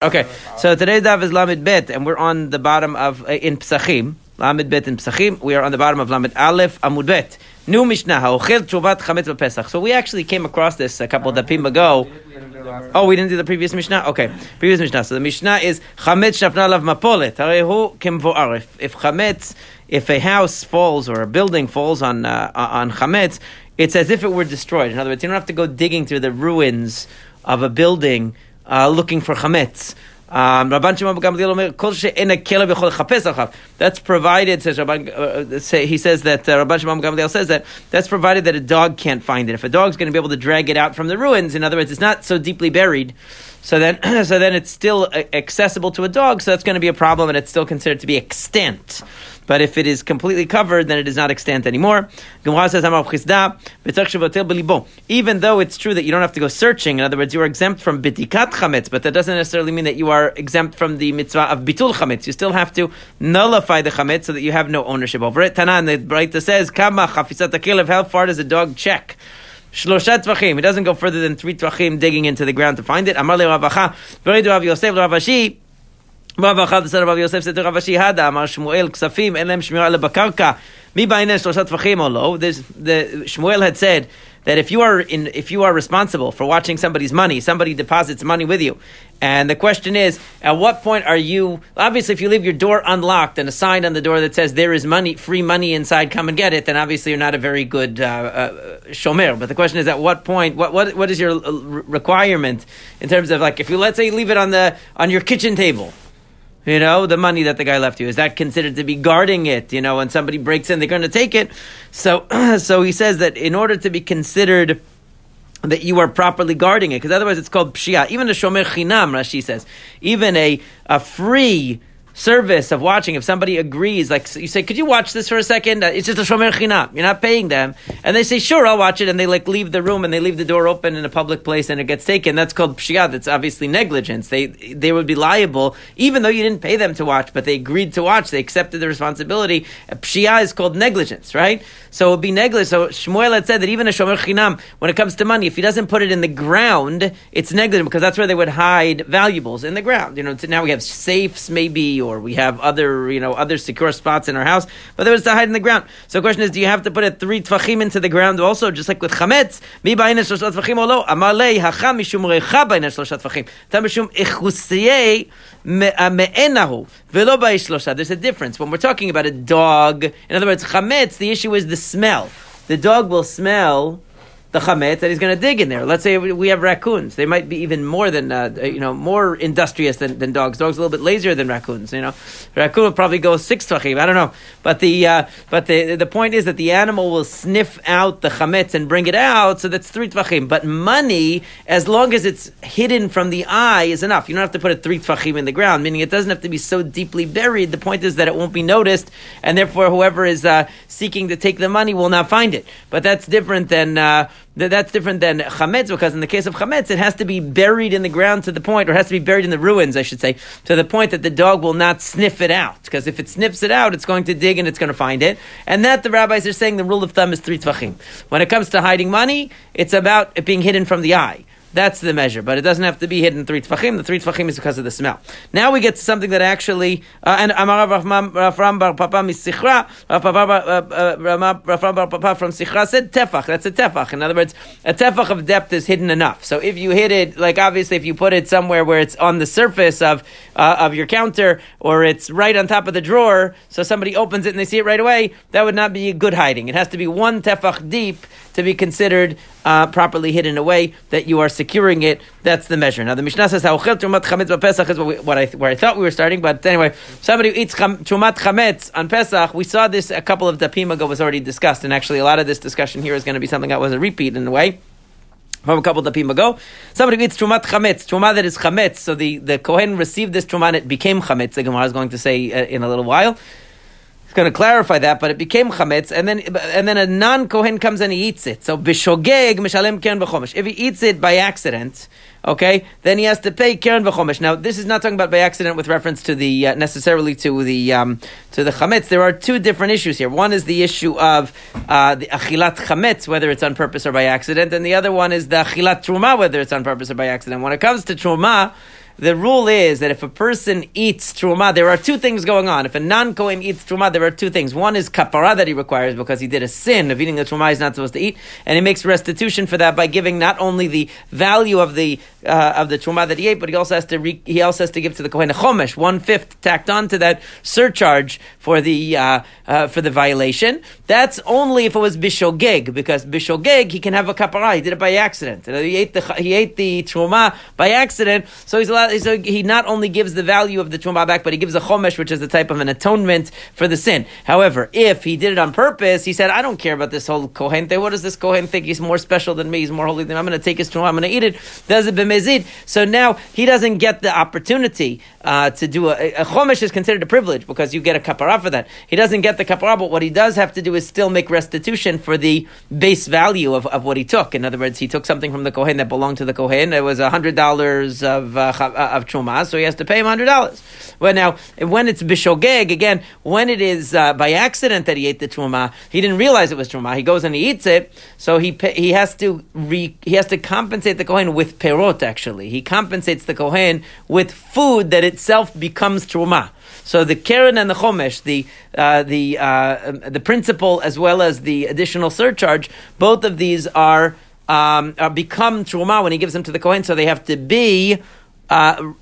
Okay, so today's daf is Lamed Bet, and we're on the bottom of uh, in Psachim. Lamed Bet in Psachim. We are on the bottom of Lamed Aleph Amud Bet. New Mishnah. Ha'ochel trumat chametz Pesach. So we actually came across this a couple of dapim ago. Oh, we didn't do the previous Mishnah. Okay, previous Mishnah. So the Mishnah is chametz shafna lav mapolet. Harehu kimvoar. If chametz, if a house falls or a building falls on uh, on chametz, it's as if it were destroyed. In other words, you don't have to go digging through the ruins of a building uh, looking for chametz. Um, that's provided, says Rabban, uh, say, he says that uh, Rabban Shimon Gamliel says that that's provided that a dog can't find it. If a dog's going to be able to drag it out from the ruins, in other words, it's not so deeply buried, so then so then it's still uh, accessible to a dog, so that's going to be a problem, and it's still considered to be extant. But if it is completely covered, then it is not extant anymore. Gemara says, even though it's true that you don't have to go searching, in other words, you are exempt from bedikat chametz, but that doesn't necessarily mean that you are exempt from the mitzvah of bitul chametz. You still have to nullify the chametz so that you have no ownership over it. Tanan, the Braita says, kama chafisat how far does a dog check? Shloshat tvachim. It doesn't go further than three tvachim digging into the ground to find it. Amar le Rav Yosef, Ravashi, רב אחד בסדר רב יוסף סתר רב הדה, אמר שמואל, כספים, אין להם שמירה אלא בקרקע. מי בעניין שלושה טפחים או לא? שמואל had said that if you are in, if you are responsible for watching somebody's money, somebody deposits money with you, and the question is, at what point are you? Obviously, if you leave your door unlocked and a sign on the door that says there is money, free money inside, come and get it, then obviously you're not a very good uh, uh, shomer. But the question is, at what point? What what what is your uh, requirement in terms of like if you let's say you leave it on the on your kitchen table? You know, the money that the guy left you. Is that considered to be guarding it? You know, when somebody breaks in, they're going to take it. So, so he says that in order to be considered that you are properly guarding it, because otherwise it's called pshia. Even a shomer chinam, Rashi says, even a, a free service of watching, if somebody agrees, like you say, could you watch this for a second? Uh, it's just a shomer chinam. You're not paying them. And they say, sure, I'll watch it. And they like leave the room and they leave the door open in a public place and it gets taken. That's called pshia. That's obviously negligence. They, they would be liable, even though you didn't pay them to watch, but they agreed to watch. They accepted the responsibility. Pshia is called negligence, right? So it would be negligence. So Shmuel had said that even a shomer chinam, when it comes to money, if he doesn't put it in the ground, it's negligent because that's where they would hide valuables in the ground. You know, now we have safes maybe, or we have other, you know, other secure spots in our house, but there was to hide in the ground. So the question is, do you have to put it three tfachim into the ground also, just like with chametz? Mi ba'ina shloshat tfachim or lo? Amalei hacham mishum recha ba'ina shloshat tfachim. Tam mishum echusiyei uh, me'enahu velo ba'ishlosha. There's a difference when we're talking about a dog. In other words, chametz. The issue is the smell. The dog will smell the chametz that he's going to dig in there. Let's say we have raccoons; they might be even more than uh, you know more industrious than, than dogs. Dogs a little bit lazier than raccoons. You know, raccoon will probably go six tvachim. I don't know, but the uh, but the the point is that the animal will sniff out the chametz and bring it out, so that's three tvachim. But money, as long as it's hidden from the eye, is enough. You don't have to put a three tvachim in the ground, meaning it doesn't have to be so deeply buried. The point is that it won't be noticed, and therefore whoever is uh, seeking to take the money will not find it. But that's different than uh, that's different than chametz because in the case of chametz, it has to be buried in the ground to the point, or has to be buried in the ruins, I should say, to the point that the dog will not sniff it out. Because if it sniffs it out, it's going to dig and it's going to find it. And that the rabbis are saying the rule of thumb is three tvachim. When it comes to hiding money, it's about it being hidden from the eye. That's the measure, but it doesn't have to be hidden three tfachim. The three tfachim is because of the smell. Now we get to something that actually, uh, and Amar Rafram Bar Papa Misichra, Rafram Bar Papa from Sichra said tefach. That's a tefach. In other words, a tefach of depth is hidden enough. So if you hit it, like obviously if you put it somewhere where it's on the surface of uh, of your counter or it's right on top of the drawer, so somebody opens it and they see it right away, that would not be good hiding. It has to be one tefach deep to be considered uh, properly hidden away, that you are securing it. That's the measure. Now the Mishnah says "Ha'ochel trumat chametz Pesach" is what, we, what I where I thought we were starting, but anyway, somebody who eats trumat chametz on Pesach. We saw this a couple of dapim ago was already discussed, and actually a lot of this discussion here is going to be something that was a repeat in a way from a couple of dapim ago. Somebody eats trumat chametz, truma that is chametz. So the, the kohen received this truma and it became chametz. The Gemara is going to say uh, in a little while going to clarify that, but it became chametz, and then and then a non kohen comes and he eats it. So bishogeg mishalem keren v'chomesh. If he eats it by accident, okay, then he has to pay keren v'chomesh. Now this is not talking about by accident with reference to the uh, necessarily to the um, to the chametz. There are two different issues here. One is the issue of uh, the achilat chametz, whether it's on purpose or by accident, and the other one is the achilat truma, whether it's on purpose or by accident. When it comes to truma the rule is that if a person eats truma, there are two things going on. If a non-Kohen eats truma, there are two things. One is kapara that he requires because he did a sin of eating the truma he's not supposed to eat, and he makes restitution for that by giving not only the value of the uh, of the truma that he ate, but he also has to re- he also has to give to the Kohen a chomesh, one fifth tacked on to that surcharge for the uh, uh, for the violation. That's only if it was bishogeg, because bishogeg he can have a kapara. He did it by accident. He ate the he ate the truma by accident, so he's allowed. So he not only gives the value of the truma back, but he gives a chomesh, which is the type of an atonement for the sin. However, if he did it on purpose, he said, "I don't care about this whole kohen thing. What does this kohen think? He's more special than me. He's more holy than me. I'm going to take his truma. I'm going to eat it." Does it b'mezid? So now he doesn't get the opportunity uh, to do a, a chomesh is considered a privilege because you get a kapara for that. He doesn't get the kapara, but what he does have to do is still make restitution for the base value of, of what he took. In other words, he took something from the kohen that belonged to the kohen. It was a hundred dollars of uh, of truma, so he has to pay him hundred dollars. Well, now when it's bishogeg again, when it is uh, by accident that he ate the truma, he didn't realize it was truma. He goes and he eats it, so he he has to re, he has to compensate the kohen with perot. Actually, he compensates the kohen with food that itself becomes truma. So the keren and the chomesh, the uh, the uh, the principal as well as the additional surcharge, both of these are, um, become truma when he gives them to the kohen. So they have to be. Uh,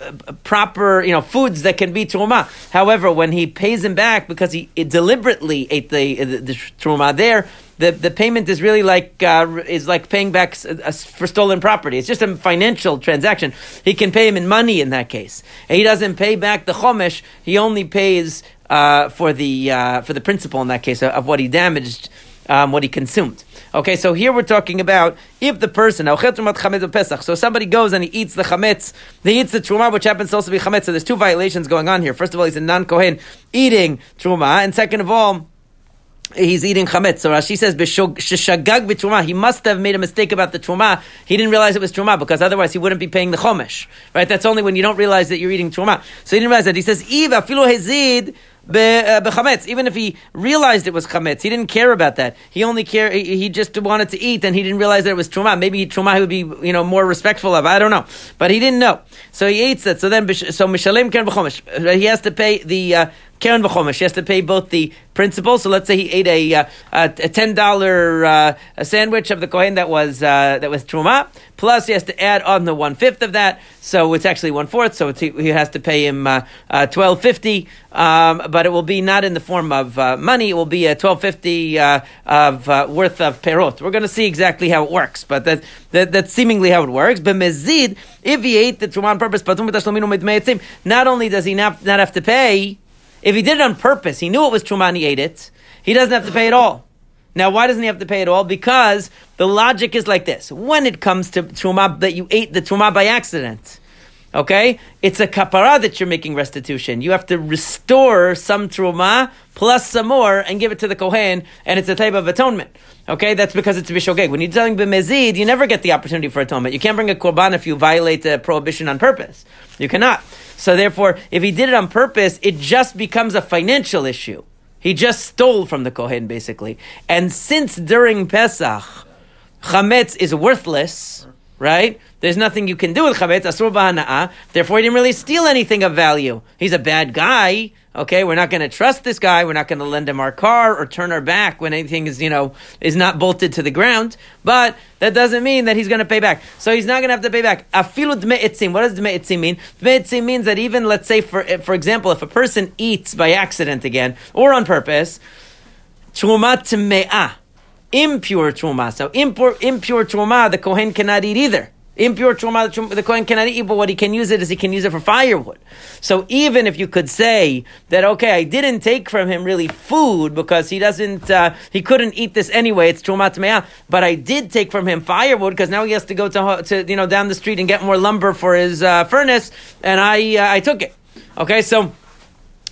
proper, you know, foods that can be truma. However, when he pays him back because he deliberately ate the, the, the truma there, the, the payment is really like uh, is like paying back for stolen property. It's just a financial transaction. He can pay him in money in that case. And he doesn't pay back the chomesh. He only pays uh, for the uh, for the principal in that case of, of what he damaged, um, what he consumed. Okay, so here we're talking about if the person so somebody goes and he eats the chametz, he eats the truma, which happens to also be chametz. So there's two violations going on here. First of all, he's a non kohen eating truma, and second of all he's eating chametz. So Rashi says. He must have made a mistake about the truma. He didn't realize it was truma because otherwise he wouldn't be paying the chomesh. Right? That's only when you don't realize that you're eating truma. So he didn't realize that. He says, "Eve afilu hezid." Uh, even if he realized it was chametz, he didn't care about that. He only care. He just wanted to eat, and he didn't realize that it was truma. Maybe truma he would be, you know, more respectful of. I don't know, but he didn't know, so he eats it. So then, so mishalim ken b'chomesh. He has to pay the uh, Keren v'chomesh. He has to pay both the principal. So let's say he ate a, uh, a, ten dollar uh, a sandwich of the kohen that was uh, that was truma. Plus, he has to add on the one fifth of that. So it's actually one fourth. So he has to pay him uh, uh, twelve fifty. Um, but it will be not in the form of money. It will be a twelve fifty of worth of perot. We're going to see exactly how it works, but that, that that's seemingly how it works. But mezid, if he ate the truma on purpose, not only does he not, not have to pay if he did it on purpose, he knew it was truma and he ate it, he doesn't have to pay it all. Now, why doesn't he have to pay it all? Because the logic is like this: when it comes to truma that you ate the truma by accident, okay, it's a kapara that you're making restitution. You have to restore some truma plus some more and give it to the kohen, and it's a type of atonement. Okay, that's because it's bishogeg. When you're telling b'mezid, you never get the opportunity for atonement. You can't bring a korban if you violate the prohibition on purpose. You cannot. So therefore, if he did it on purpose, it just becomes a financial issue. He just stole from the Kohen, basically. And since during Pesach, chametz is worthless, right? There's nothing you can do with chametz, asur. Therefore, he didn't really steal anything of value. He's a bad guy. Okay, we're not going to trust this guy. We're not going to lend him our car or turn our back when anything is, you know, is not bolted to the ground. But that doesn't mean that he's going to pay back. So he's not going to have to pay back. Afilu dme itzim. What does dme itzim mean? Dme itzim means that even, let's say, for for example, if a person eats by accident again or on purpose, truma tme'ah, impure truma. So impure, impure truma, the kohen cannot eat either. Impure truma, the kohen cannot eat, but what he can use it is he can use it for firewood. So even if you could say that, okay, I didn't take from him really food because he doesn't, uh, he couldn't eat this anyway. It's truma tmeah, but I did take from him firewood because now he has to go to, to you know down the street and get more lumber for his uh, furnace, and I uh, I took it. Okay, so.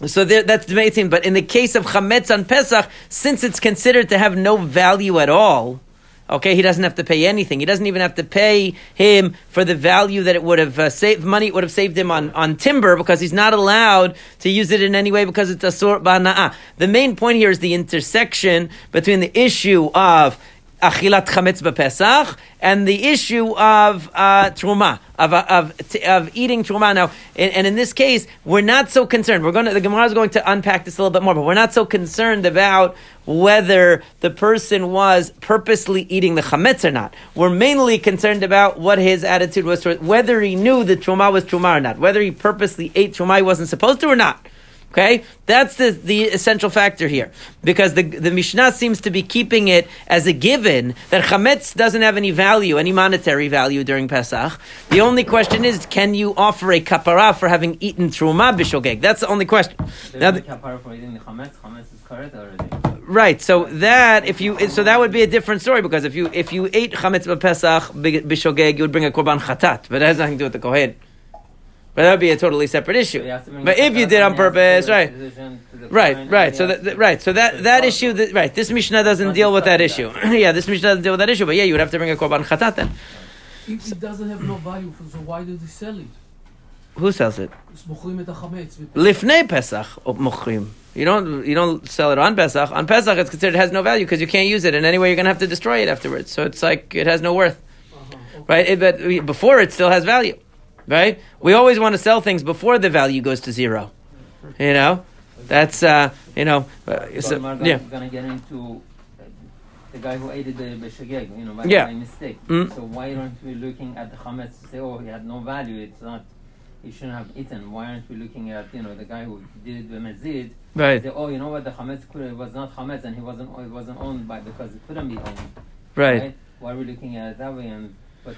So there, that's debating, but in the case of chametz on Pesach, since it's considered to have no value at all, Okay, he doesn't have to pay anything. He doesn't even have to pay him for the value that it would have uh, saved money. It would have saved him on, on timber because he's not allowed to use it in any way because it's a sort ba'na'a. The main point here is the intersection between the issue of achilat chametz b'Pesach and the issue of uh, truma of of of eating truma. Now, and, and, in this case, we're not so concerned. We're going to the Gemara is going to unpack this a little bit more, but we're not so concerned about whether the person was purposely eating the chametz or not. We're mainly concerned about what his attitude was whether he knew the truma was truma or not, whether he purposely ate truma he wasn't supposed to or not. Okay, that's the, the essential factor here, because the the Mishnah seems to be keeping it as a given that chametz doesn't have any value, any monetary value during Pesach. The only question is, can you offer a kapara for having eaten truma bishogeg? That's the only question. Now, the, kapara for eating the chametz, chametz is correct already. Right. So that if you so that would be a different story because if you if you ate chametz b'Pesach bishogeg, you would bring a korban chatat, but it has nothing to do with the kohen. But that would be a totally separate issue. but if you did on purpose, right, right, right. So that, right, so that that issue, that, right. This Mishnah doesn't deal with that issue. yeah, this Mishnah doesn't deal with that issue. But yeah, you would have to bring a korban chatat then. If it doesn't have no value, so why do they sell it? Who sells it? Lifnei Pesach mochrim. You don't you don't sell it on Pesach. On Pesach, it's considered it has no value because you can't use it, and anyway, you're going to have to destroy it afterwards. So it's like it has no worth, uh-huh. okay. right? It, but before it still has value, right? We always want to sell things before the value goes to zero. You know, that's uh, you know, uh, so, yeah. Going to get into the guy who ate the beshegeg, you know, by, yeah. by mistake. Mm. So why aren't we looking at the chametz to say, oh, he had no value? It's not he shouldn't have eaten. Why aren't we looking at you know the guy who did the b'mezid? Right. Say, oh, you know what? The chametz could it was not chametz, and he wasn't it wasn't owned by because it couldn't be owned. Right. right? Why are we looking at it that way? And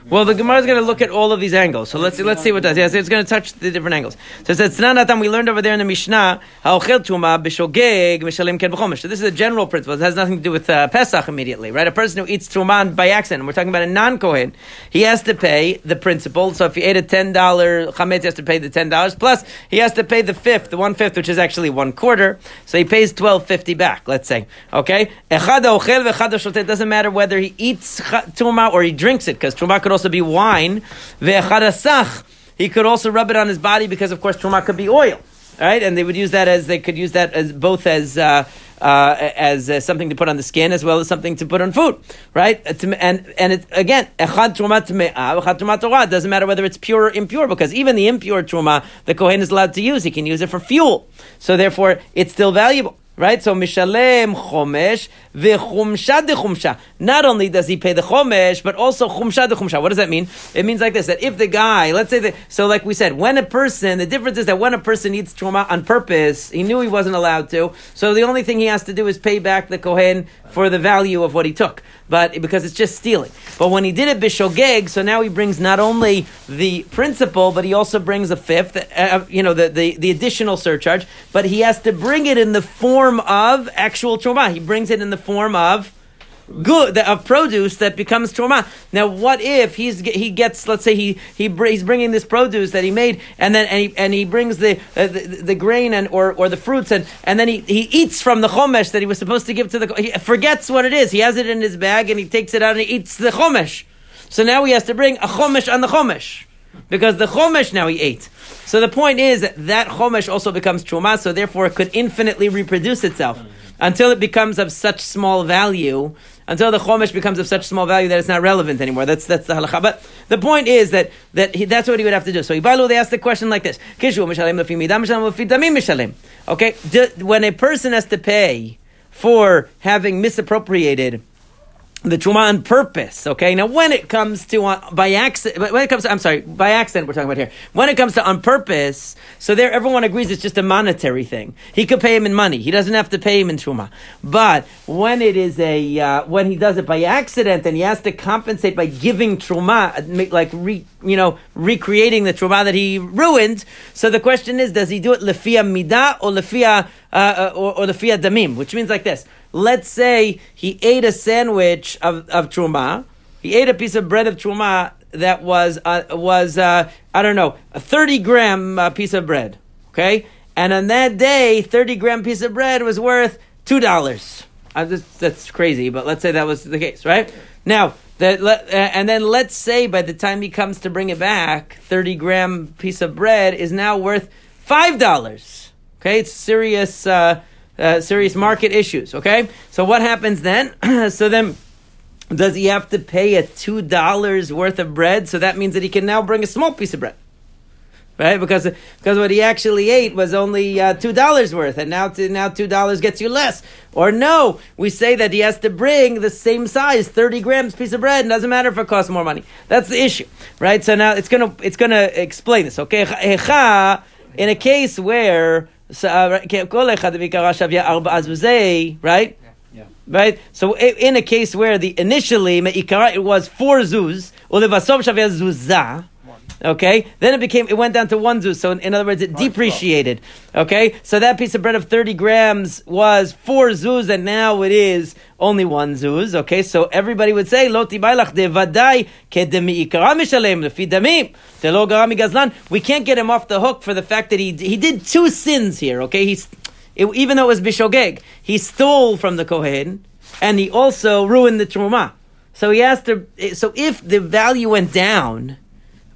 well, the Gemara is going to look at all of these angles. So let's see, let's see what does. Yes, it's going to touch the different angles. So it says We learned over there in the Mishnah mishalim. So this is a general principle. It has nothing to do with uh, Pesach immediately, right? A person who eats Truma by accident. We're talking about a non-Kohen. He has to pay the principal. So if he ate a ten dollar chametz, he has to pay the ten dollars plus he has to pay the fifth, the one fifth, which is actually one quarter. So he pays twelve fifty back. Let's say, okay. Echad v'echad. It doesn't matter whether he eats Truma or he drinks it, because Truma could also be wine. He could also rub it on his body because, of course, truma could be oil, right? And they would use that as they could use that as both as uh, uh, as uh, something to put on the skin as well as something to put on food, right? And and it, again, echad truma echad truma Torah. doesn't matter whether it's pure or impure because even the impure truma the kohen is allowed to use. He can use it for fuel, so therefore it's still valuable. Right? So Mishalem Chomesh v'chumsha de Not only does he pay the Chomesh, but also chumsha What does that mean? It means like this, that if the guy, let's say that, so like we said, when a person, the difference is that when a person eats truma on purpose, he knew he wasn't allowed to, so the only thing he has to do is pay back the Kohen for the value of what he took but because it's just stealing. But when he did it bishogeg, so now he brings not only the principal, but he also brings a fifth, uh, uh, you know, the, the, the, additional surcharge, but he has to bring it in the form of actual truma. He brings it in the form of good of produce that becomes truma. Now, what if he's he gets let's say he he he's bringing this produce that he made, and then and he, and he brings the, uh, the, the grain and or, or the fruits, and and then he, he eats from the chomesh that he was supposed to give to the he forgets what it is. He has it in his bag and he takes it out and he eats the chomesh. So now he has to bring a chomesh on the chomesh because the chomesh now he ate. So the point is that that chomesh also becomes truma, so therefore it could infinitely reproduce itself until it becomes of such small value until the chomesh becomes of such small value that it's not relevant anymore. That's that's the halacha. But the point is that that he, that's what he would have to do. So Ibalu, they ask the question like this: Okay, when a person has to pay for having misappropriated the truma on purpose. Okay, now when it comes to uh, by accident, when it comes to, I'm sorry, by accident we're talking about here. When it comes to on purpose, so there everyone agrees it's just a monetary thing. He could pay him in money. He doesn't have to pay him in truma. But when it is a uh, when he does it by accident and he has to compensate by giving truma, like re, you know recreating the truma that he ruined. So the question is, does he do it lefia midah or lefia uh, uh, or, or lefia damim? Which means like this let's say he ate a sandwich of, of truma, he ate a piece of bread of truma that was uh, was uh, I don't know a thirty gram uh, piece of bread, okay, and on that day, thirty gram piece of bread was worth two dollars. Uh, that's crazy, but let's say that was the case, right? Now, that, uh, and then let's say by the time he comes to bring it back, thirty gram piece of bread is now worth five dollars. Okay, it's serious. Uh, uh, serious market issues. Okay, so what happens then? so then. does he have to pay a two dollars worth of bread? So that means that he can now bring a small piece of bread, right? Because because what he actually ate was only uh, two dollars worth, and now now two dollars gets you less. Or no, we say that he has to bring the same size, thirty grams piece of bread. and doesn't matter if it costs more money. That's the issue, right? So now it's gonna it's gonna explain this. Okay, in a case where so, uh, right? Right? So in a case where the initially it was four zuz, shavia zuzah, Okay, then it became it went down to one zuz. So in, in other words, it depreciated. Okay, so that piece of bread of thirty grams was four zuz, and now it is only one zuz. Okay, so everybody would say loti bailach devadai kedemi ikara mishalem lefi damim telo garami gazlan. We can't get him off the hook for the fact that he he did two sins here. Okay, he's it, even though it was bishogeg, he stole from the kohen and he also ruined the truma. So he has to. So if the value went down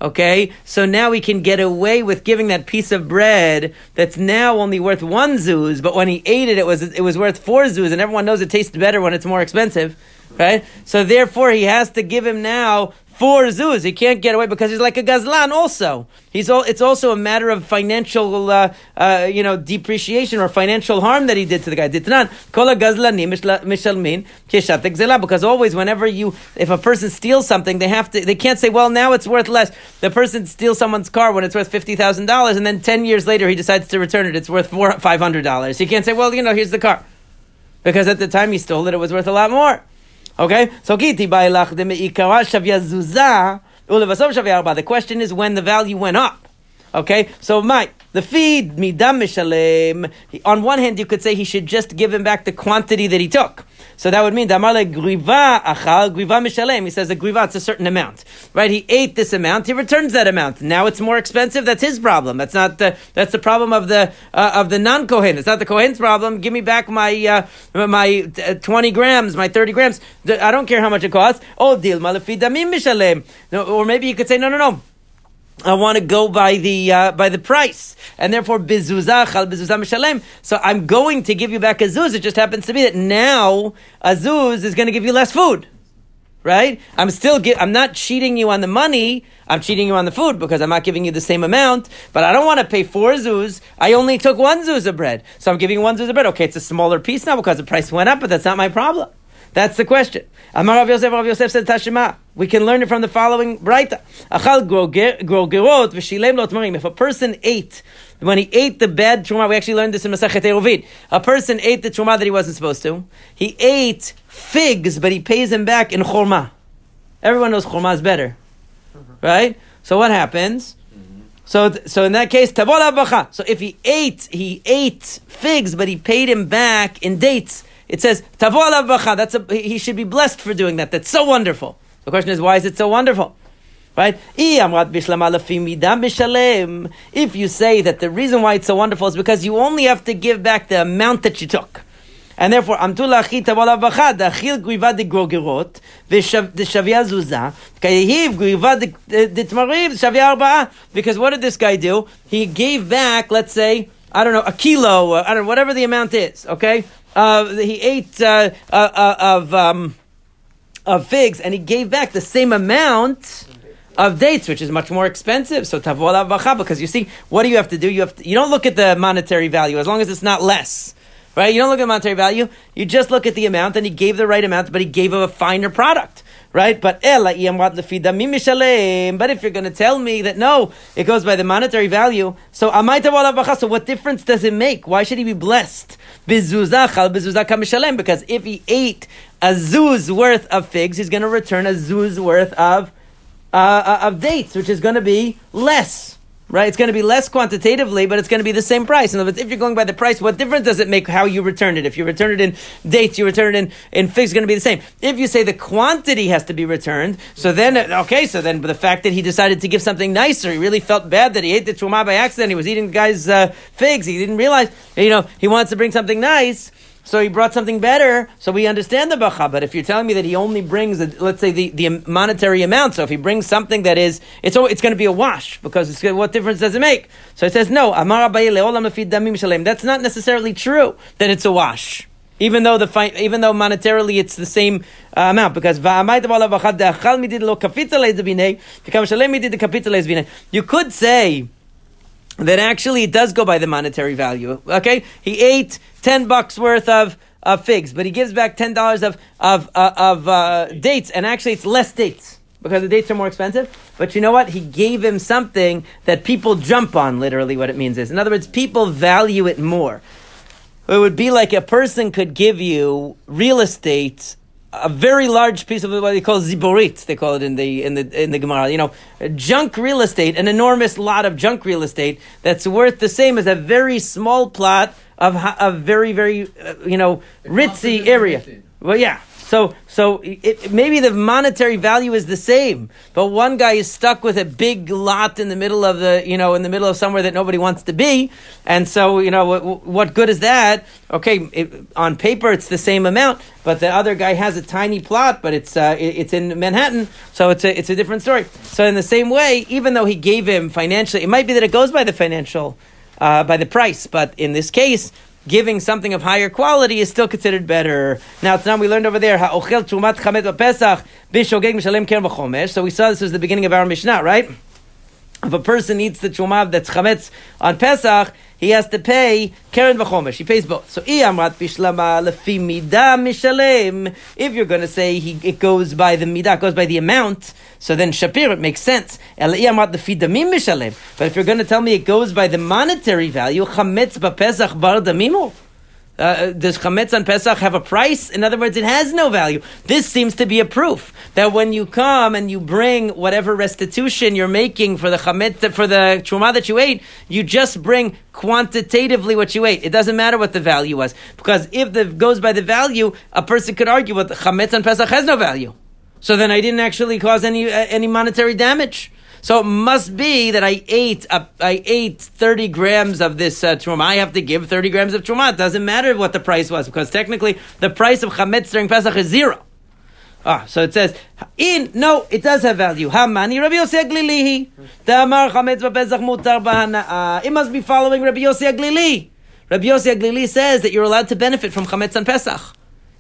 Okay, so now we can get away with giving that piece of bread that's now only worth one zuz, but when he ate it, it was it was worth four zuz, and everyone knows it tastes better when it's more expensive, right? So therefore, he has to give him now four zuz. He can't get away because he's like a gazlan. Also, he's all. It's also a matter of financial, uh, uh, you know, depreciation or financial harm that he did to the guy. Did Ditnan kol gazlani mishalmin kishat Because always, whenever you, if a person steals something, they have to. They can't say, well, now it's worth less. The person steals someone's car when it's worth fifty thousand dollars, and then ten years later he decides to return it. It's worth four five hundred dollars. He can't say, well, you know, here's the car. Because at the time he stole it, it was worth a lot more. Okay? So kiti bailach de meikara shavya zuza ulevasov shavya. The question is when the value went up. Okay? So my the feed midam. On one hand, you could say he should just give him back the quantity that he took. So that would mean damale griva achal griva mishalem. He says a griva it's a certain amount, right? He ate this amount, he returns that amount. Now it's more expensive. That's his problem. That's not the that's the problem of the uh, of the non kohen. It's not the kohen's problem. Give me back my uh, my uh, twenty grams, my thirty grams. I don't care how much it costs. Oh, deal malafi damim mishalem. Or maybe you could say no, no, no. I want to go by the uh, by the price, and therefore bizuzah chal bizuzah mishalem. So I'm going to give you back a zuz. It just happens to be that now a zuz is going to give you less food, right? I'm still gi- I'm not cheating you on the money. I'm cheating you on the food because I'm not giving you the same amount. But I don't want to pay four zuz. I only took one zuz of bread, so I'm giving you one zuz of bread. Okay, it's a smaller piece now because the price went up, but that's not my problem. That's the question. Amar Rav Yosef, Rav Yosef said Tashima. We can learn it from the following Braita. Achal grogerot v'shilem lo tmarim. If a person ate, when he ate the bad truma, we actually learned this in Masachet Eruvin. A person ate the truma that he wasn't supposed to. He ate figs, but he pays him back in chorma. Everyone knows chorma is better, right? So what happens? So, so in that case, tavola bacha. So if he ate, he ate figs, but he paid him back in dates. It says, Tavo alav That's a, he should be blessed for doing that. That's so wonderful. The question is, why is it so wonderful? Right? If you say that the reason why it's so wonderful is because you only have to give back the amount that you took. And therefore. Because what did this guy do? He gave back, let's say, I don't know, a kilo, uh, I don't know, whatever the amount is, okay? uh, he ate uh, uh, uh, of um, of figs, and he gave back the same amount of dates, which is much more expensive. So tavola vacha, because you see, what do you have to do? You have to, you don't look at the monetary value as long as it's not less. Right? You don't look at monetary value. You just look at the amount, and he gave the right amount, but he gave him a finer product right? But eh, but if you're going to tell me that no, it goes by the monetary value, so so what difference does it make? Why should he be blessed? Because if he ate a zuz worth of figs, he's going to return a zuz worth of uh, uh, of dates, which is going to be less right? It's going to be less quantitatively, but it's going to be the same price. In other words, if you're going by the price, what difference does it make how you return it? If you return it in dates, you return it in, in figs, it's going to be the same. If you say the quantity has to be returned, so then, okay, so then the fact that he decided to give something nicer, he really felt bad that he ate the truma by accident, he was eating the guy's uh, figs, he didn't realize, you know, he wants to bring something nice, so he brought something better, so we understand the bacha. But if you're telling me that he only brings, let's say, the, the monetary amount, so if he brings something that is, it's, it's going to be a wash, because what difference does it make? So it says, no, that's not necessarily true that it's a wash. even though the even though monetarily it's the same uh, amount because you could say that actually it does go by the monetary value. Okay, he ate ten bucks worth of. Of figs, but he gives back ten dollars of of uh, of uh, dates, and actually it's less dates because the dates are more expensive. But you know what? He gave him something that people jump on. Literally, what it means is, in other words, people value it more. It would be like a person could give you real estate a very large piece of what they call ziborit. They call it in the in the in the Gemara. You know, junk real estate, an enormous lot of junk real estate that's worth the same as a very small plot of a very very uh, you know ritzy area. Well, yeah. So, so it, maybe the monetary value is the same, but one guy is stuck with a big lot in the middle of the, you know, in the middle of somewhere that nobody wants to be, and so you know, what, what good is that? Okay, it, on paper it's the same amount, but the other guy has a tiny plot, but it's uh, it, it's in Manhattan, so it's a it's a different story. So in the same way, even though he gave him financially, it might be that it goes by the financial, uh, by the price, but in this case giving something of higher quality is still considered better. Now, it's now we learned over there. So we saw this was the beginning of our Mishnah, right? If a person eats the chumav that's chametz on Pesach, he has to pay keren v'chomesh. He pays both. So. If you're going to say he, it goes by the midah, goes by the amount, so then shapir it makes sense. But if you're going to tell me it goes by the monetary value, chametz bar damimu. Uh, does chametz on Pesach have a price? In other words, it has no value. This seems to be a proof that when you come and you bring whatever restitution you're making for the chametz for the truma that you ate, you just bring quantitatively what you ate. It doesn't matter what the value was because if it goes by the value, a person could argue that chametz on Pesach has no value. So then I didn't actually cause any uh, any monetary damage. So it must be that I ate a, I ate thirty grams of this uh, truma. I have to give thirty grams of truma. It doesn't matter what the price was because technically the price of chametz during Pesach is zero. Ah, so it says in no, it does have value. Hamani Rabbi Yossi Aglilihi. Damar chametz b'pesach mutar. It must be following Rabbi Yossi HaGlili. Rabbi Yossi HaGlili says that you're allowed to benefit from chametz on Pesach.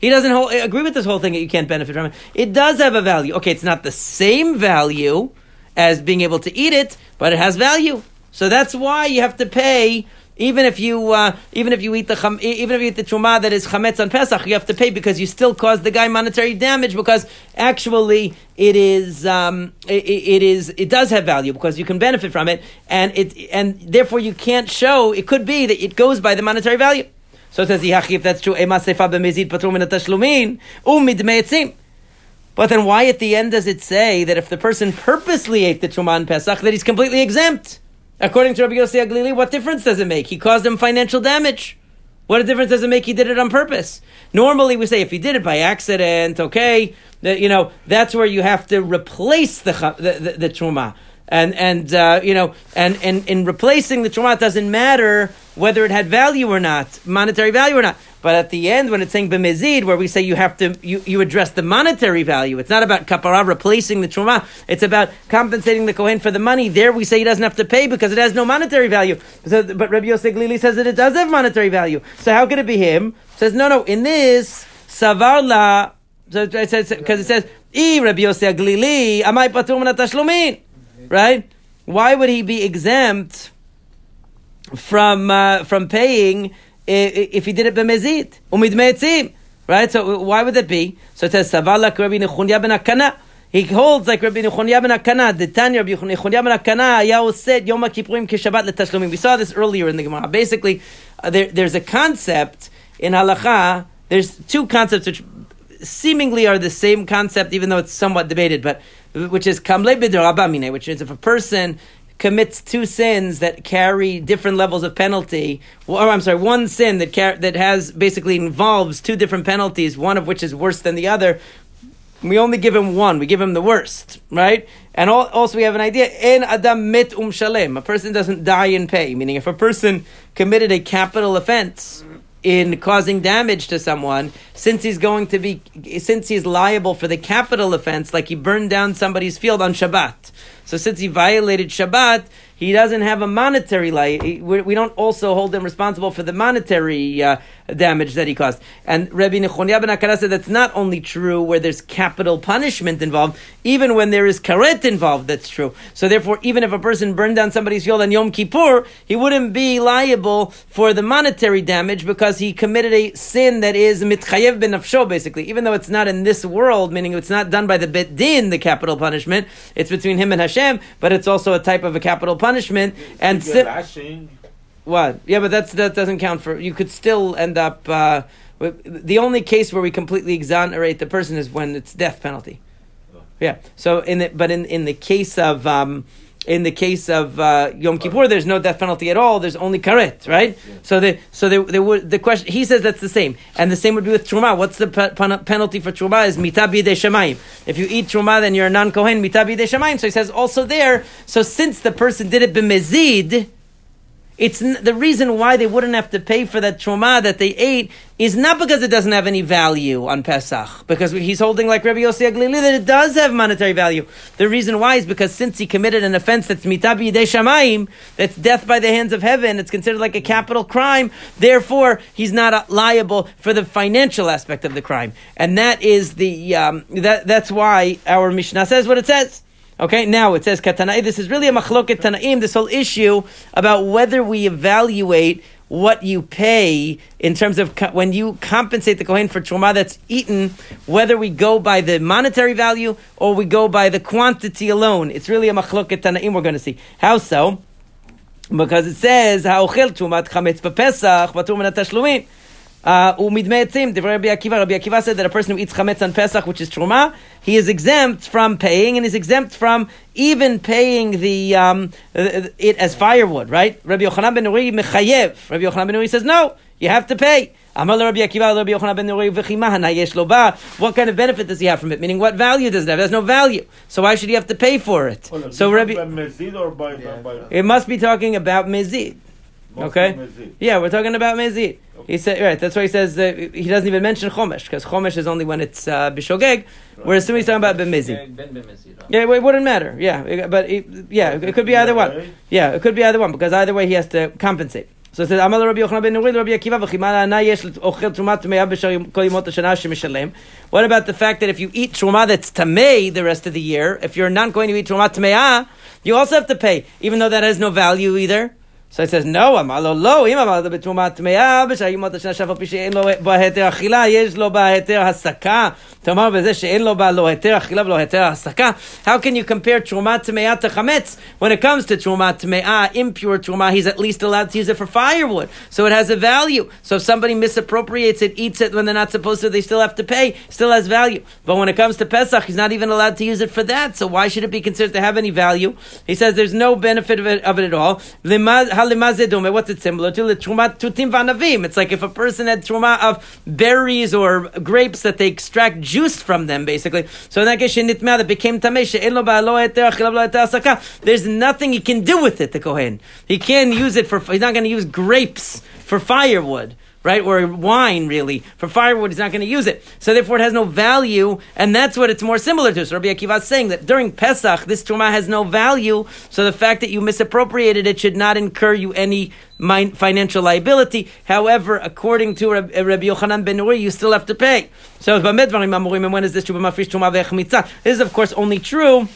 He doesn't agree with this whole thing that you can't benefit from it. It does have a value. Okay, it's not the same value as being able to eat it, but it has value. So that's why you have to pay. Even if you uh, even if you eat the cham, even if you eat the truma that is chametz on Pesach, you have to pay because you still caused the guy monetary damage because actually it is um, it, it is it does have value because you can benefit from it and it and therefore you can't show it could be that it goes by the monetary value. So says if that's true, um but then why at the end does it say that if the person purposely ate the truma on Pesach, that he's completely exempt? According to Rabbi Yossi HaGlili, what difference does it make? He caused him financial damage. What a difference does it make he did it on purpose? Normally we say if he did it by accident, okay, that, you know, that's where you have to replace the, the, the, the truma and and uh, you know, and, and in replacing the truma, doesn't matter whether it had value or not, monetary value or not. But at the end, when it's saying b'mezid, where we say you have to, you, you address the monetary value. It's not about kapara replacing the truma. It's about compensating the kohen for the money. There we say he doesn't have to pay because it has no monetary value. So, but Rabbi Yosef Glili says that it does have monetary value. So how could it be him? Says no, no. In this savarla, so it says because it says, "I Rabbi Yosef Glili, amai patur tashlumin." Right? Why would he be exempt from uh, from paying if he did it b'mezid umid Right? So why would that be? So it says Savala Rabbi Nechunya ben Akana. He holds like Rabbi Nechunya ben Akana. The Tanya Rabbi Nechunya ben Akana. Yahu said Yom Kippurim kishabat letashlumin. We saw this earlier in the Gemara. Basically, uh, there, there's a concept in halacha. There's two concepts which seemingly are the same concept, even though it's somewhat debated. But which is kamle which is if a person commits two sins that carry different levels of penalty, or I'm sorry, one sin that car- that has basically involves two different penalties, one of which is worse than the other. We only give him one. We give him the worst, right? And also we have an idea. En adam mit um shalem. A person doesn't die in pay. Meaning, if a person committed a capital offense in causing damage to someone, since he's going to be, since he's liable for the capital offense, like he burned down somebody's field on Shabbat. So since he violated Shabbat, he doesn't have a monetary liability. We don't also hold him responsible for the monetary uh, damage that he caused. And Rabbi Nechonia ben Akana said that's not only true where there's capital punishment involved, even when there is karet involved, that's true. So therefore, even if a person burned down somebody's field on Yom Kippur, he wouldn't be liable for the monetary damage because he committed a sin that is mitchayev ben nafsho, basically. Even though it's not in this world, meaning it's not done by the bet din, the capital punishment, it's between him and Hashem, but it's also a type of a capital punishment. And si-. What? Yeah, but that's that doesn't count for. You could still end up. Uh, with- the only case where we completely exonerate the person is when it's death penalty. Yeah. So in the but in in the case of. Um, in the case of uh, Yom Kippur, there's no death penalty at all. There's only karet, right? So the so there, there would the question. He says that's the same, and the same would be with truma. What's the pe- pen- penalty for truma? Is mita b'idei shemayim. If you eat truma, then you're a non kohen mita b'idei shemayim. So he says also there. So since the person did it b'mezid, it's the reason why they wouldn't have to pay for that truma that they ate is not because it doesn't have any value on Pesach, because he's holding like Rabbi Yossi HaGlili that it does have monetary value. The reason why is because since he committed an offense that's mitabi yidei shamayim, that's death by the hands of heaven, it's considered like a capital crime. Therefore, he's not uh, liable for the financial aspect of the crime, and that is the um, that that's why our Mishnah says what it says. Okay, now it says Katanai. This is really a machloket Tanaim, this whole issue about whether we evaluate what you pay in terms of co- when you compensate the Kohen for truma that's eaten, whether we go by the monetary value or we go by the quantity alone. It's really a machloket Tanaim we're going to see. How so? Because it says, "Ha'ochel trumat chametz tashlumin." Uh, Rabbi Akiva. Rabbi Akiva said that a person who eats chametz on Pesach, which is truma, he is exempt from paying, and is exempt from even paying the um, uh, it as firewood. Right? Rabbi Yochanan ben Nuri mechayev. Rabbi Yochanan ben Nuri says no, you have to pay. Amar le Rabbi Akiva, Rabbi Yochanan ben Nuri v'chi mahana yesh. What kind of benefit does he have from it? Meaning, what value does it have? It has no value. So why should he have to pay for it? On, So Rabbi, by, by, by it must be talking about mezid. Okay. mezid? Yeah, we're talking about mezid. He said right. That's why he says uh, he doesn't even mention chomesh because chomesh is only when it's uh, bishogeg. We're assuming he's talking about bemizid. Ben b'mezid. Yeah, it wouldn't matter. Yeah, but it, yeah, it could be either one. Yeah, it could be either one because either way he has to compensate. So it says, "Amal Rabbi Yochanan ben Nuri, Rabbi Akiva, v'chimala ana yesh ochel trumat tamei b'shar kol yimot hashana shemishalem." What about the fact that if you eat truma that's tamei the rest of the year, if you're not going to eat truma tameah, you also have to pay, even though that has no value either. So it says, no, אמר לו, לא, אם אמרת בתרומה טמאה, בשעה ימות השנה שאף על פי שאין לו בה היתר אכילה, יש לו בה היתר הסקה. תאמר בזה שאין לו בה לא היתר אכילה ולא היתר הסקה. How can you compare תרומה טמאה to chametz? When it comes to תרומה טמאה, impure תרומה, he's at least allowed to use it for firewood. So it has a value. So if somebody misappropriates it, eats it when they're not supposed to, they still have to pay. Still has value. But when it comes to Pesach, he's not even allowed to use it for that. So why should it be considered to have any value? He says there's no benefit of it, of it at all. What's it similar to? Trumat tutim vanavim. It's like if a person had truma of berries or grapes that they extract juice from them, basically. So in that case, shenitmea that became asaka. There's nothing he can do with it, the kohen. He can't use it for. He's not going to use grapes for firewood right? Or wine, really. For firewood, he's not going to use it. So therefore, it has no value, and that's what it's more similar to. So Rabbi Akiva is saying that during Pesach, this truma has no value, so the fact that you misappropriated it should not incur you any financial liability. However, according to Rabbi Yochanan ben Nuri, you still have to pay. So, when is this true? "B'mafrish truma ve'echmitza." This is, of course, only true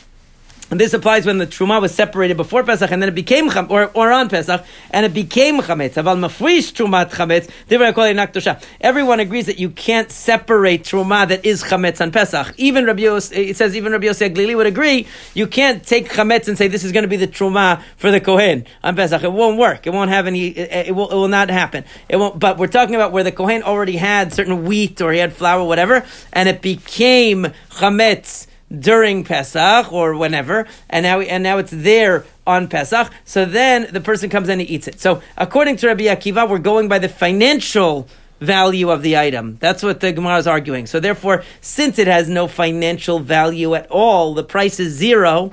and this applies when the truma was separated before Pesach and then it became cham, or, or on Pesach and it became chametz. Aval mafrish trumat chametz. divrei. Everyone agrees that you can't separate truma that is chametz on Pesach. Even Rabbi Yos, it says even Rabbi Yosef Glili would agree. You can't take chametz and say this is going to be the truma for the kohen on Pesach. It won't work. It won't have any. It will. It will not happen. It won't. But we're talking about where the kohen already had certain wheat or he had flour, whatever, and it became chametz during Pesach or whenever, and now and now it's there on Pesach. So then the person comes and eats it. So according to Rabbi Akiva, we're going by the financial value of the item. That's what the Gemara is arguing. So therefore, since it has no financial value at all, the price is zero.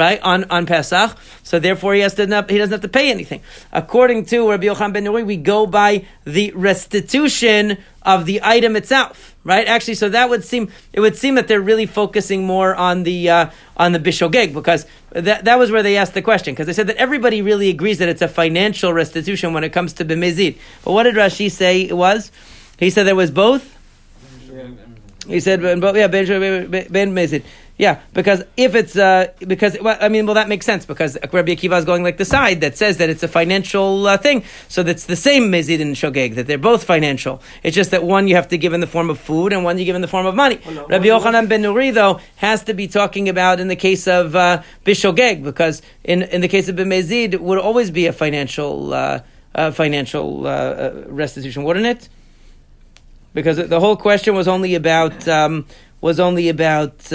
right, on, on Pesach. So therefore, he has to not, he doesn't have to pay anything. According to Rabbi Yochanan ben Nuri, we go by the restitution of the item itself, right? Actually, so that would seem it would seem that they're really focusing more on the uh, on the bishogeg because that that was where they asked the question because they said that everybody really agrees that it's a financial restitution when it comes to bimezid. But what did Rashi say it was? He said there was both. He said, yeah, ben, ben, ben mezid. Yeah, because if it's uh, because well, I mean, well, that makes sense because Rabbi Akiva is going like the side that says that it's a financial uh, thing, so that's the same mezid and shogeg that they're both financial. It's just that one you have to give in the form of food and one you give in the form of money. no, Rabbi Yochanan ben Nuri though has to be talking about in the case of uh, bishogeg because in in the case of bimezid it would always be a financial uh, uh, financial uh, uh, restitution, wouldn't it? Because the whole question was only about um, was only about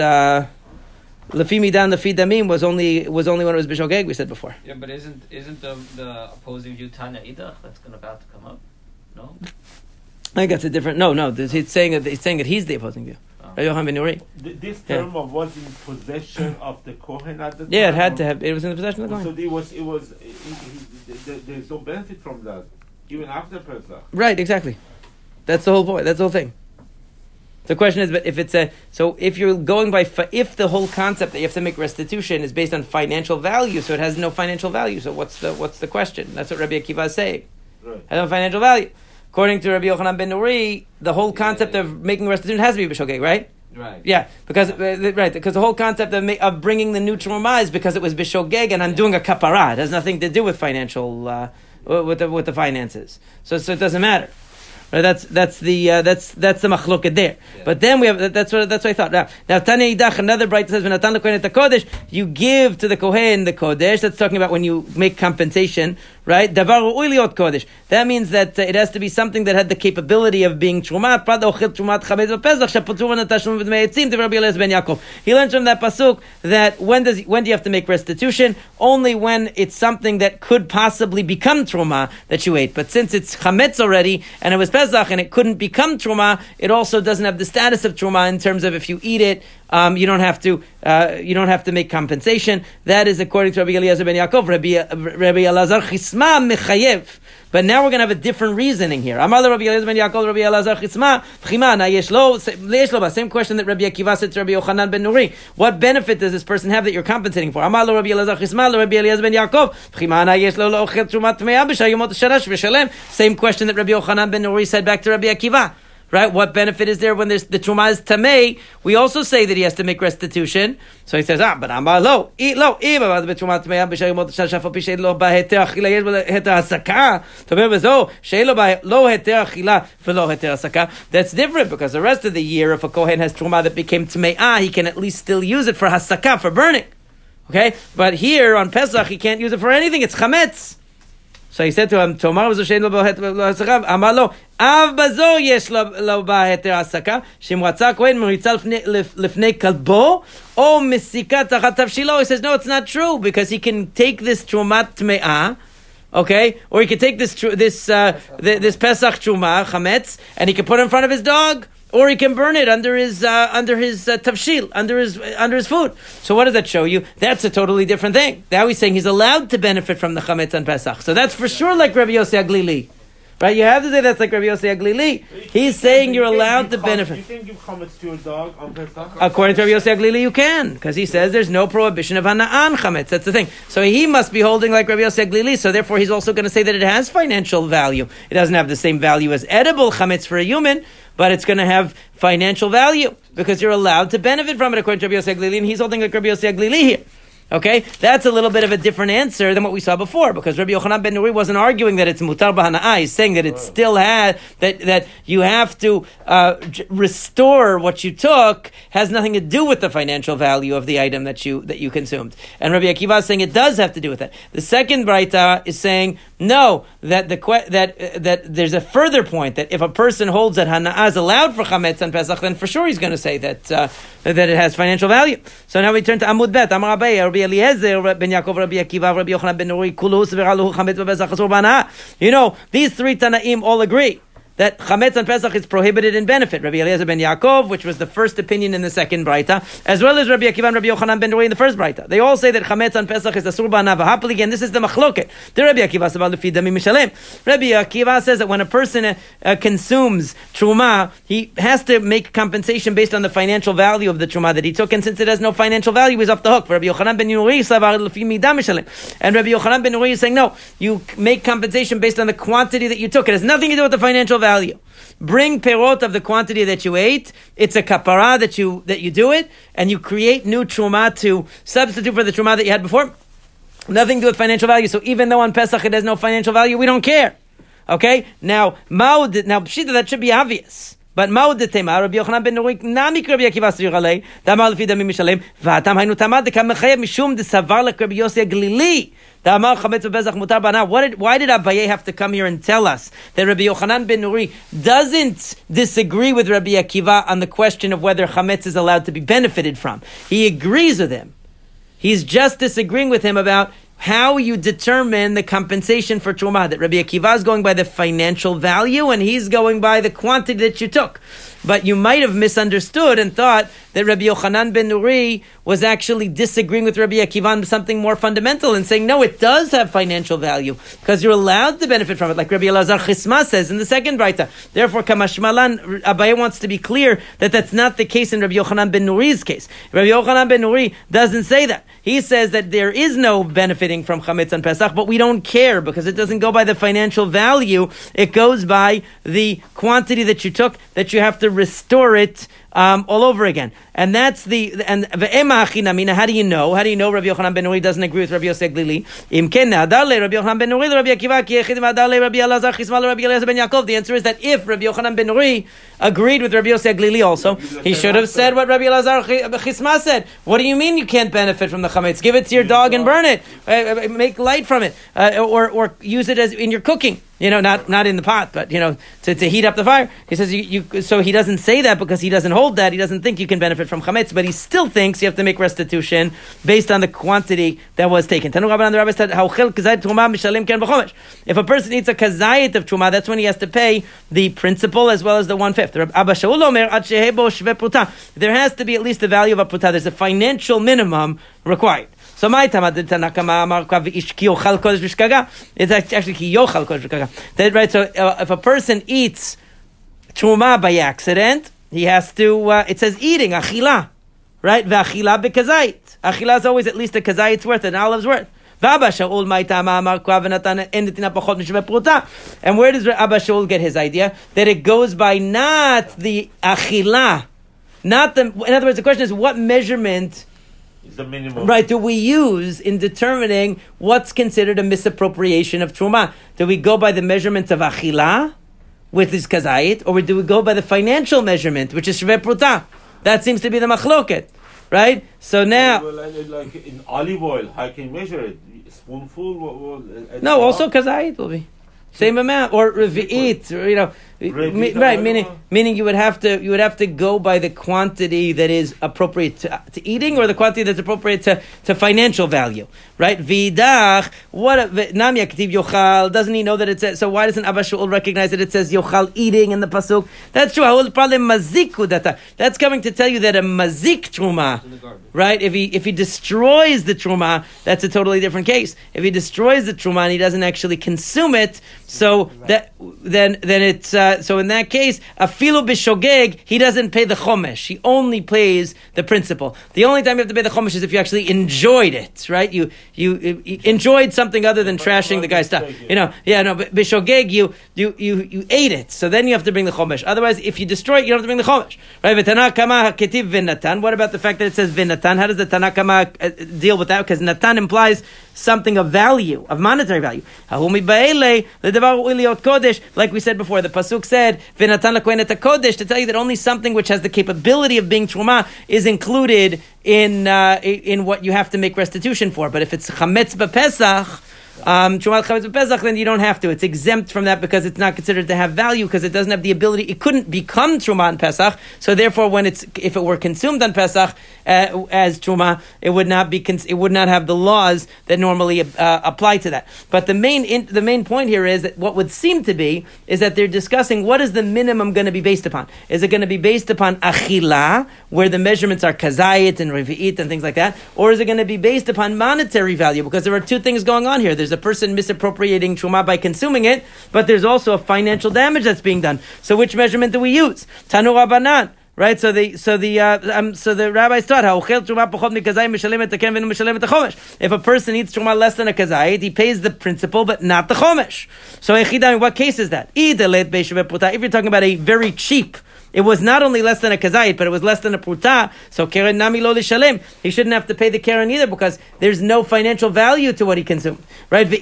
uh, lefi midan lefi damim was only was only when it was bishogeg. We said before. Yeah, but isn't isn't the the opposing view Tanya Idach that's going about to come up? No. I think that's a different. No, no. this- He's saying that he's saying that he's the opposing view. Oh. Rabbi Yochanan ben Nuri. This Yeah. term of was in possession of the Kohen at the time. Yeah, it had to have. It was in the possession of the So Kohen. it was, it was, it, it, there- there's no benefit from that, even after Pesach. Right. Exactly. That's the whole point. That's the whole thing. The question is, but if it's a so if you're going by if the whole concept that you have to make restitution is based on financial value, so it has no financial value. So what's the what's the question? That's what Rabbi Akiva is saying. Right. has no financial value. According to Rabbi Yochanan ben Nuri, the whole concept of making restitution has to be b'shogeg, right? Right. Yeah, because uh, the- right, because the whole concept of, ma- of bringing the new truma is because it was b'shogeg, and I'm doing a kapara. It has nothing to do with financial uh, with the with the finances. So so it doesn't matter. Right, that's that's the uh, that's that's the machloket there. But then we have that's what that's what I thought. Now, now Tanya Idach, another Braita says, "V'natan lekohen et kodesh." You give to the kohen the kodesh. That's talking about when you make compensation, right? Davar ru'ui liot kodesh. That means that uh, it has to be something that had the capability of being trumat. Prad ochel trumat chametz v'pesach sheputur v'natashum v'dmei etzim. Divrei ben Yaakov. He learns from that pasuk that when does when do you have to make restitution? Only when it's something that could possibly become truma that you ate. But since it's chametz already and it was And it couldn't become truma, it also doesn't have the status of truma in terms of if you eat it, um, you don't have to uh, you don't have to make compensation. That is according to Rabbi Eliezer ben Yaakov. Rabbi, Rabbi Elazar chisma mechayev. But now we're going to have a different reasoning here. Amar Rabbi Eliezer ben Yaakov, Rabbi Elazar. Same question that Rabbi Akiva said to Rabbi Yochanan ben Nuri. What benefit does this person have that you're compensating for? Amar Rabbi Elazar chisma Rabbi Eliezer ben Yaakov lo trumat v'shalem. Same question that Rabbi Yochanan ben Nuri said back to Rabbi Akiva right? What benefit is there when there's the truma is tamei? We also say that he has to make restitution. So he says, ah, but I'm low, eat low, that's different because the rest of the year, if a kohen has truma that became tme'ah, he can at least still use it for hasaka, for burning. Okay? But here on Pesach, he can't use it for anything. It's chametz. So he said to him, Tomar was a shein lo ba'heter Amar lo, Av bazor yesh lo ba'heter asaka, shemratza kohen meritzal lifnei kalbo, or misikat tachat tavshilo. He says, no, it's not true, because he can take this trumat tme'ah, okay, or he could take this this uh, th- this Pesach truma chametz, and he can put it in front of his dog, or he can burn it under his uh, under his uh, tavshil, under his under his food. So what does that show you? That's a totally different thing. Now he's saying he's allowed to benefit from the chametz on Pesach. So that's for sure like Rabbi Yossi HaGlili. Right, you have to say that's like Rabbi Yossi HaGlili. He's saying you're allowed to benefit. You can give chametz to your dog on Pesach. According to Rabbi Yossi HaGlili, you can, because he says there's no prohibition of hana'an chametz. That's the thing. So he must be holding like Rabbi Yossi HaGlili, so therefore he's also going to say that it has financial value. It doesn't have the same value as edible chametz for a human, but it's going to have financial value, because you're allowed to benefit from it, according to Rabbi Yossi HaGlili, and he's holding like Rabbi Yossi HaGlili here. Okay, that's a little bit of a different answer than what we saw before, because Rabbi Yochanan ben Nuri wasn't arguing that it's mutar b'hana'ah. He's saying that it still had that that you have to uh, j- restore what you took has nothing to do with the financial value of the item that you that you consumed. And Rabbi Akiva is saying it does have to do with that. The second Braita is saying no that the que- that uh, that there's a further point that if a person holds that hana'ah is allowed for chametz on Pesach, then for sure he's going to say that uh, that it has financial value. So now we turn to Amud Bet. Amar Abaye, Rabbi Eliezer ben Yaakov, Rabbi Akiva, Rabbi Yochanan ben Nuri, Kulu Sviralu Chametz You know these three Tanaim all agree that chametz on Pesach is prohibited in benefit. Rabbi Eliezer ben Yaakov, which was the first opinion in the second brayta, as well as Rabbi Akiva and Rabbi Yochanan ben Nuri in the first brayta. They all say that chametz on Pesach is asur ba'anav happily. Again, this is the machloket. The Rabbi Akiva says that when a person uh, uh, consumes truma, he has to make compensation based on the financial value of the truma that he took, and since it has no financial value, he's off the hook. Rabbi Yochanan ben mishalem. And Rabbi Yochanan ben Nuri is saying no, you make compensation based on the quantity that you took. It has nothing to do with the financial value. Bring perot of the quantity that you ate. It's a kapara that you that you do it, and you create new truma to substitute for the truma that you had before. Nothing to do with financial value. So even though on Pesach it has no financial value, we don't care. Okay? Now, Maud, now, Pshita, that should be obvious. But Maud the Tema, Rabbi Yochanan ben Nuri, nami Rabbi Akiva Sri Alei, Damar Lefi Dami Mishalem, V'atam Hainu Tamad, Dekam Mechayev Mishum, Desavar Lek Rabbi Yossi Glili, Damar Chametz Bezach Mutar Bana. Why did Abaye have to come here and tell us that Rabbi Yochanan ben Nuri doesn't disagree with Rabbi Akiva on the question of whether Chametz is allowed to be benefited from? He agrees with him. He's just disagreeing with him about how you determine the compensation for truma. That Rabbi Akiva is going by the financial value, and he's going by the quantity that you took. But you might have misunderstood and thought that Rabbi Yochanan ben Nuri was actually disagreeing with Rabbi Akiva on something more fundamental and saying, no, it does have financial value because you're allowed to benefit from it, like Rabbi Elazar Chisma says in the second Braita. Therefore, Kamashmalan, Abaye wants to be clear that that's not the case in Rabbi Yochanan ben Nuri's case. Rabbi Yochanan ben Nuri doesn't say that. He says that there is no benefiting from Chametz on Pesach, but we don't care because it doesn't go by the financial value. It goes by the quantity that you took that you have to restore it um, all over again. And that's the and ve'ema How do you know? How do you know Rabbi Yochanan ben Nuri doesn't agree with Rabbi Yosef Glili? Im ken Rabbi Yochanan ben Nuri, Rabbi Akiva ki echid Rabbi Elazar chisma Rabbi Elazar ben Yaakov. The answer is that if Rabbi Yochanan ben Nuri agreed with Rabbi Yosef Glili also, he should have said what Rabbi Elazar chisma said. What do you mean you can't benefit from the chametz? Give it to your dog and burn it. Uh, uh, make light from it, uh, or or use it as in your cooking. You know, not not in the pot, but you know, to, to heat up the fire. He says you, you so he doesn't say that because he doesn't hold that. He doesn't think you can benefit from chametz, but he still thinks you have to make restitution based on the quantity that was taken. If a person eats a kazayit of truma, that's when he has to pay the principal as well as the one fifth. There has to be at least the value of a puta. There's a financial minimum required. So my Tanakama Amar Ish Ki Yochal Kodesh Vishkaga. It's actually Ki Yochal Kodesh Vishkaga. Right. So uh, if a person eats truma by accident, he has to. Uh, it says eating achila, right? V'achila bekazait. Achila is always at least a kazayit's worth, an olive's worth. And where does Abba Shaul get his idea? That it goes by not the achila, not the. In other words, the question is what measurement is the minimum. Right, do we use in determining what's considered a misappropriation of truma? Do we go by the measurement of achila with his kazayit, or do we go by the financial measurement, which is shveh pruta? That seems to be the machloket, right? So now, well, like in olive oil, how can you measure it? Spoonful? Uh, uh, no, also kazayit will be same amount, or revi'it, you know, right? Meaning, meaning you would have to you would have to go by the quantity that is appropriate to, to eating, or the quantity that's appropriate to, to financial value, right? Vidach, what nam yaktiv yochal? Doesn't he know that it says? So why doesn't Abba Shaul recognize that it says yochal eating in the pasuk? That's true. I would probably maziku data. That's coming to tell you that a mazik truma, right? If he if he destroys the truma, that's a totally different case. If he destroys the truma and he doesn't actually consume it, so that then then it's. Uh, so in that case, afilu b'shogeg, he doesn't pay the chomesh. He only pays the principal. The only time you have to pay the chomesh is if you actually enjoyed it, right? You you, you enjoyed something other than trashing the guy's stuff. You know, yeah, no, but b'shogeg, you you you you ate it, so then you have to bring the chomesh. Otherwise, if you destroy it, you don't have to bring the chomesh, right? V'tanakama haketiv v'natan. What about the fact that it says v'natan? How does the tanakama uh, deal with that? Because natan implies something of value, of monetary value. Like we said before, the pasuk said, to tell you that only something which has the capability of being truma is included in uh, in what you have to make restitution for. But if it's chametz b'pesach, um, then you don't have to. It's exempt from that because it's not considered to have value because it doesn't have the ability. It couldn't become Truma on Pesach. So therefore, when it's if it were consumed on Pesach uh, as Truma, it would not be. It would not have the laws that normally uh, apply to that. But the main in, the main point here is that what would seem to be is that they're discussing what is the minimum going to be based upon. Is it going to be based upon achila, where the measurements are kazayit and revi'it and things like that, or is it going to be based upon monetary value? Because there are two things going on here. There's a person misappropriating truma by consuming it, but there's also a financial damage that's being done. So which measurement do we use? Tanu Rabbanan. Right, so the so the uh, um, so the rabbis taught how if a person eats truma less than a kazayit, he pays the principal but not the chomesh. So in what case is that? If you're talking about a very cheap it was not only less than a kazayit, but it was less than a pruta. So keren nami lo lishalem. He shouldn't have to pay the keren either because there's no financial value to what he consumed. Right? And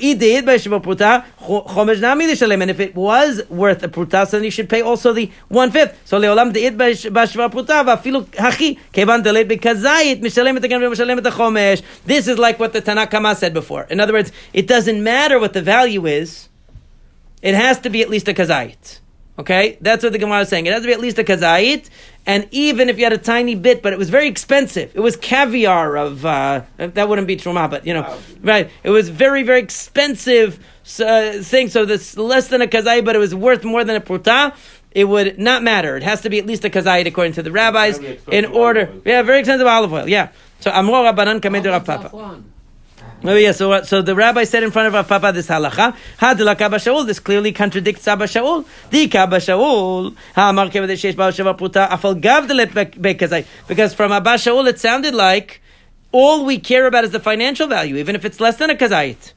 if it was worth a pruta, then he should pay also the one fifth. So leolam deid b'shva pruta v'afilu hachi kevan delet bekazayit mishalem et again mishalem et chomesh. This is like what the Tanakama said before. In other words, it doesn't matter what the value is. It has to be at least a kazayit. Okay, that's what the Gemara is saying. It has to be at least a kazait, and even if you had a tiny bit, but it was very expensive. It was caviar of uh, that wouldn't be truma, but you know, right? It was very very expensive uh, thing. So this less than a kazait, but it was worth more than a pruta. It would not matter. It has to be at least a kazait according to the rabbis in order. Yeah, very expensive olive oil. Yeah. So Amor Rabbanan Kamed Papa. Oh yeah, so uh, so the rabbi said in front of Rav Papa this halacha, Hadla Abba Shaul. This clearly contradicts Abba Shaul. The Abba Shaul. Because from Abba Shaul it sounded like all we care about is the financial value, even if it's less than a kazait.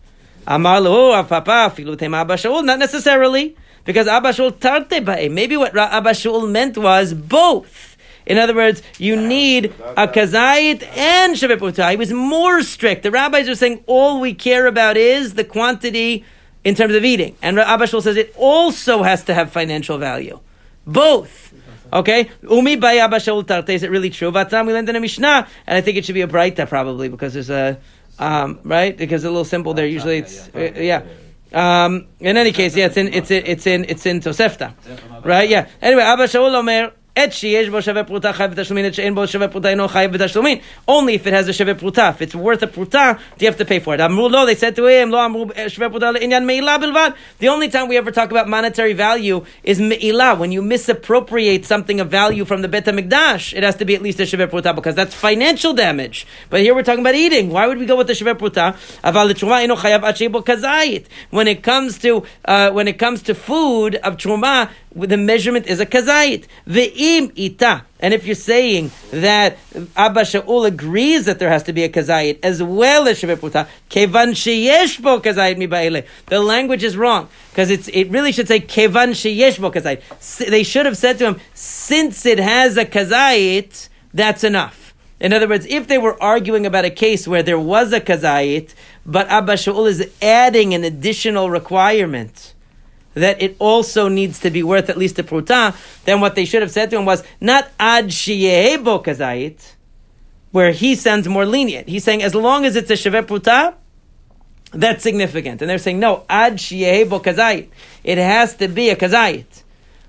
Amar Lo Papa Filu Tema Abba Shaul. Not necessarily, because Abba Shaul Tarte Ba'e. Maybe what Abba Shaul meant was both. In other words, you need a kazayit and shavuot He was more strict. The rabbis are saying all we care about is the quantity in terms of eating. And Abba Shaul says it also has to have financial value. Both. Okay? Umi by Abba Shaul Tarte, is it really true? Vatam, we learned in a Mishnah, and I think it should be a Braita probably, because there's a, um, right? Because it's a little simple there. Usually it's, uh, yeah. Um, in any case, yeah, it's in, it's in, it's in, it's in Tosefta. Right? Yeah. Anyway, Abba Shaul Omer, only if it has a sheve pruta. If it's worth a pruta, you have to pay for it? They said to him. Eh, the only time we ever talk about monetary value is me'ila, when you misappropriate something of value from the Bet Mikdash, It has to be at least a sheve pruta because that's financial damage. But here we're talking about eating. Why would we go with the sheve pruta? When it comes to, uh, when it comes to food of truma, the measurement is a kazait. Ve'im ita. And if you're saying that Abba Shaul agrees that there has to be a kazayit as well as Shavuot kevan sheyesh bo kazayit mi The language is wrong because it's it really should say kevan sheyesh bo kazayit. They should have said to him, since it has a kazayit, that's enough. In other words, if they were arguing about a case where there was a kazayit, but Abba Shaul is adding an additional requirement that it also needs to be worth at least a pruta, then what they should have said to him was not ad shiyehebo kazayit, where he sounds more lenient. He's saying as long as it's a sheve pruta, that's significant. And they're saying no, ad shiyehebo kazayit. It has to be a kazayit.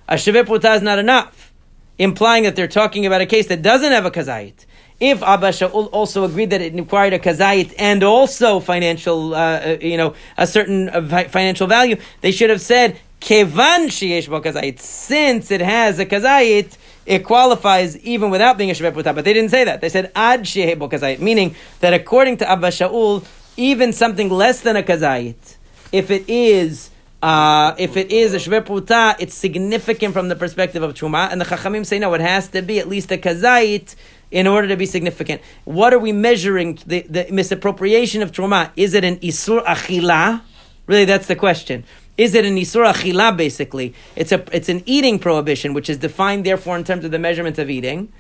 A sheve pruta is not enough, implying that they're talking about a case that doesn't have a kazayit. If Abba Shaul also agreed that it required a kazayit and also financial, uh, uh you know, a certain uh, financial value, they should have said kevan sheyesh kazayit. Since it has a kazayit, it qualifies even without being a shvet But they didn't say that. They said ad sheyeh bo kazayit, meaning that according to Abba Shaul, even something less than a kazayit, if it is uh, if it is a shver it's significant from the perspective of truma, and the chachamim say no, it has to be at least a kazait in order to be significant. What are we measuring? The, the misappropriation of truma is it an isur achila? Really, that's the question. Is it an isur achila? Basically, it's a it's an eating prohibition, which is defined therefore in terms of the measurement of eating,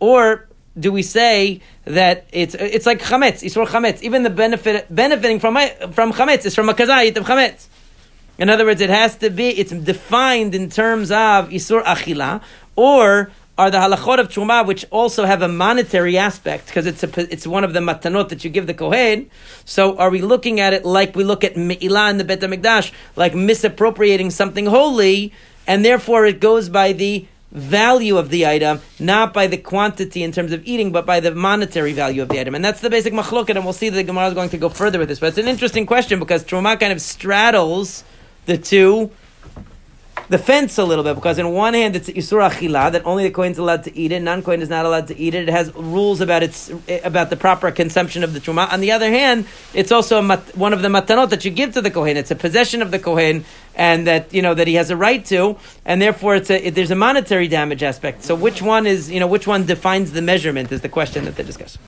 or do we say that it's it's like chametz, isur chametz? Even the benefit benefiting from from chametz is from a kazayit of chametz. In other words, it has to be, it's defined in terms of Isur Achila, or are the halachot of truma, which also have a monetary aspect because it's it's one of the matanot that you give the kohen. So are we looking at it like we look at me'ilah in the Bet Hamikdash, like misappropriating something holy, and therefore it goes by the value of the item, not by the quantity in terms of eating, but by the monetary value of the item. And that's the basic machloket, and we'll see that the Gemara is going to go further with this. But it's an interesting question because truma kind of straddles the two the fence a little bit because in one hand it's isur achila that only the kohen is allowed to eat it, non kohen is not allowed to eat it. It has rules about its about the proper consumption of the truma. On the other hand, it's also mat, one of the matanot that you give to the kohen. It's a possession of the kohen, and that you know that he has a right to, and therefore it's a, it, there's a monetary damage aspect. So which one is you know which one defines the measurement is the question that they're discussing.